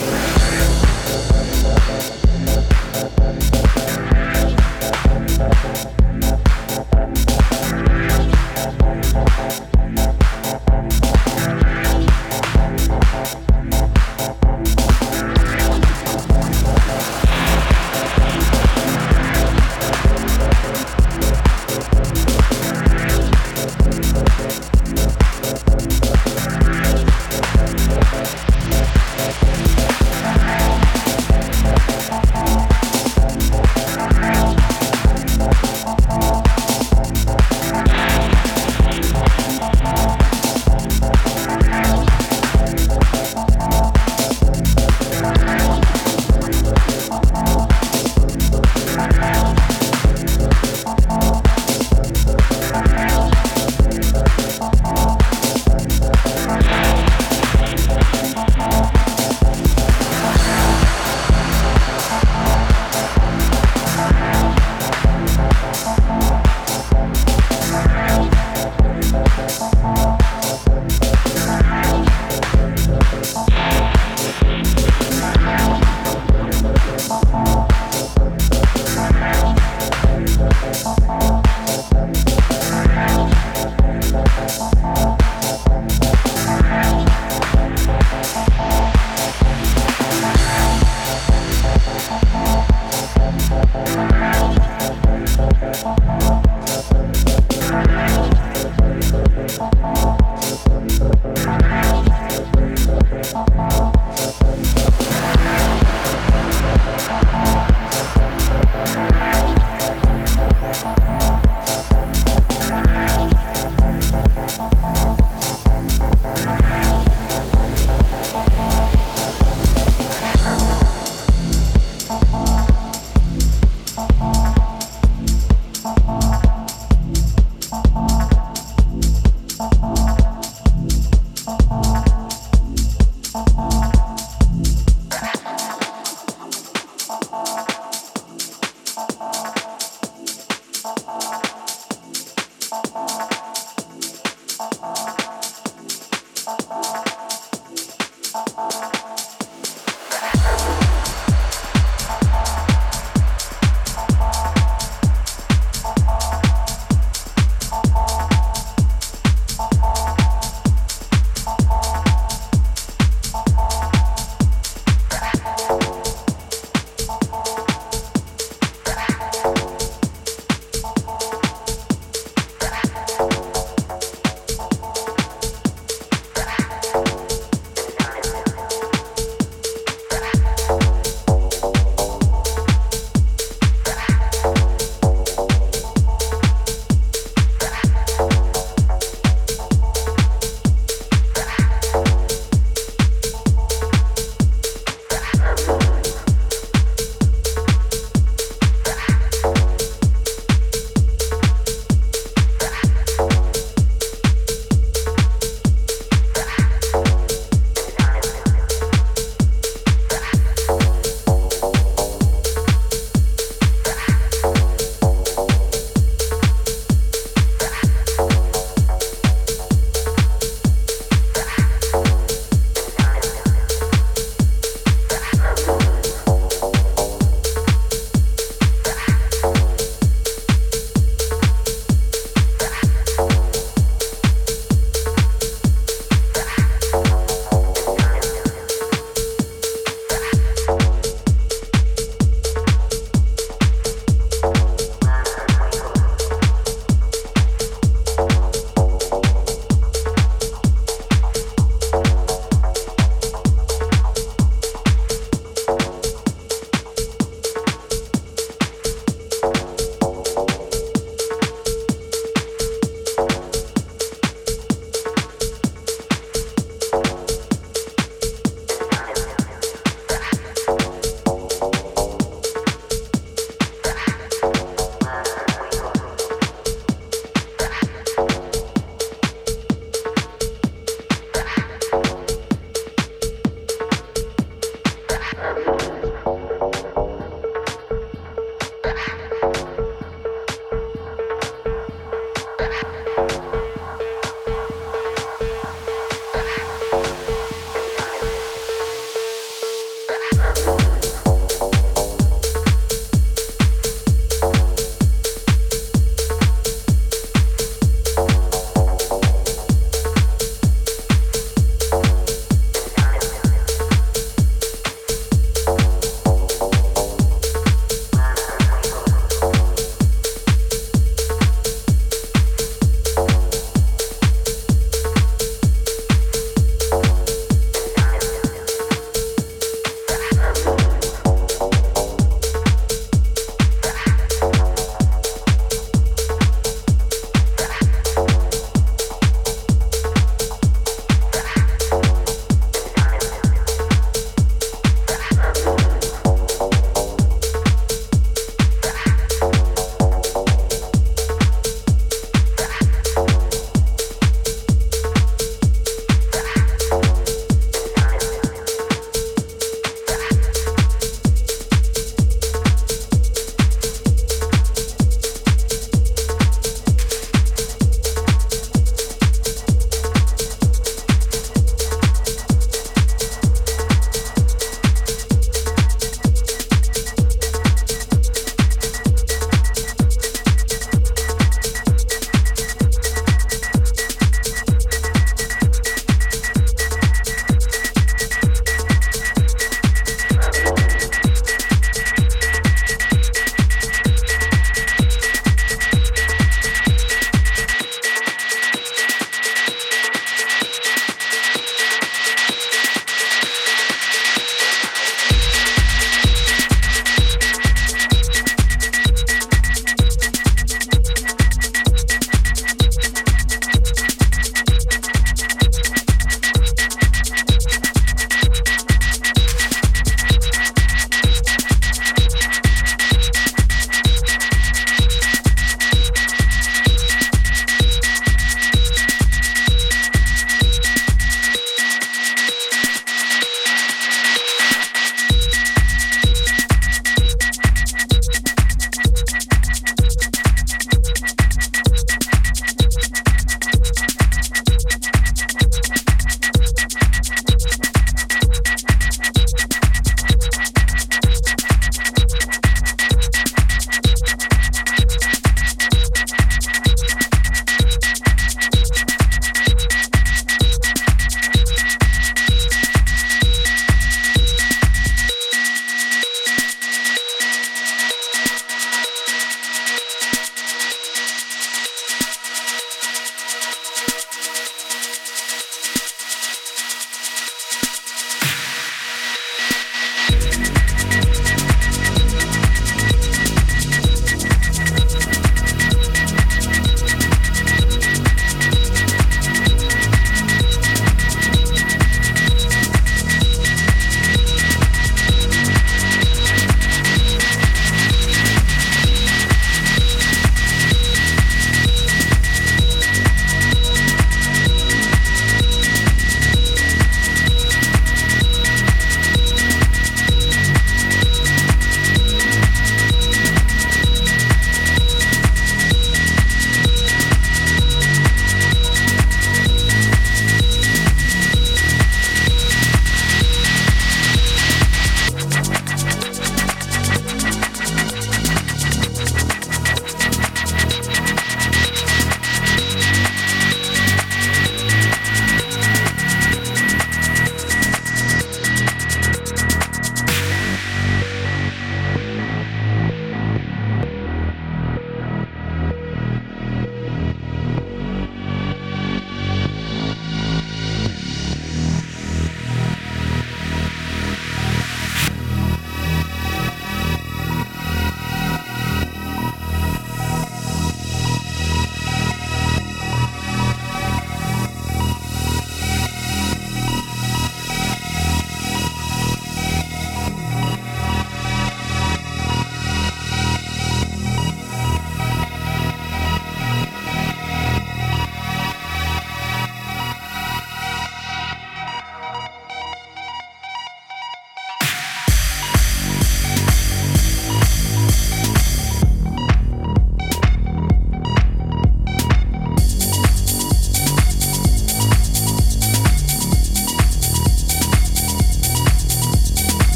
Yeah.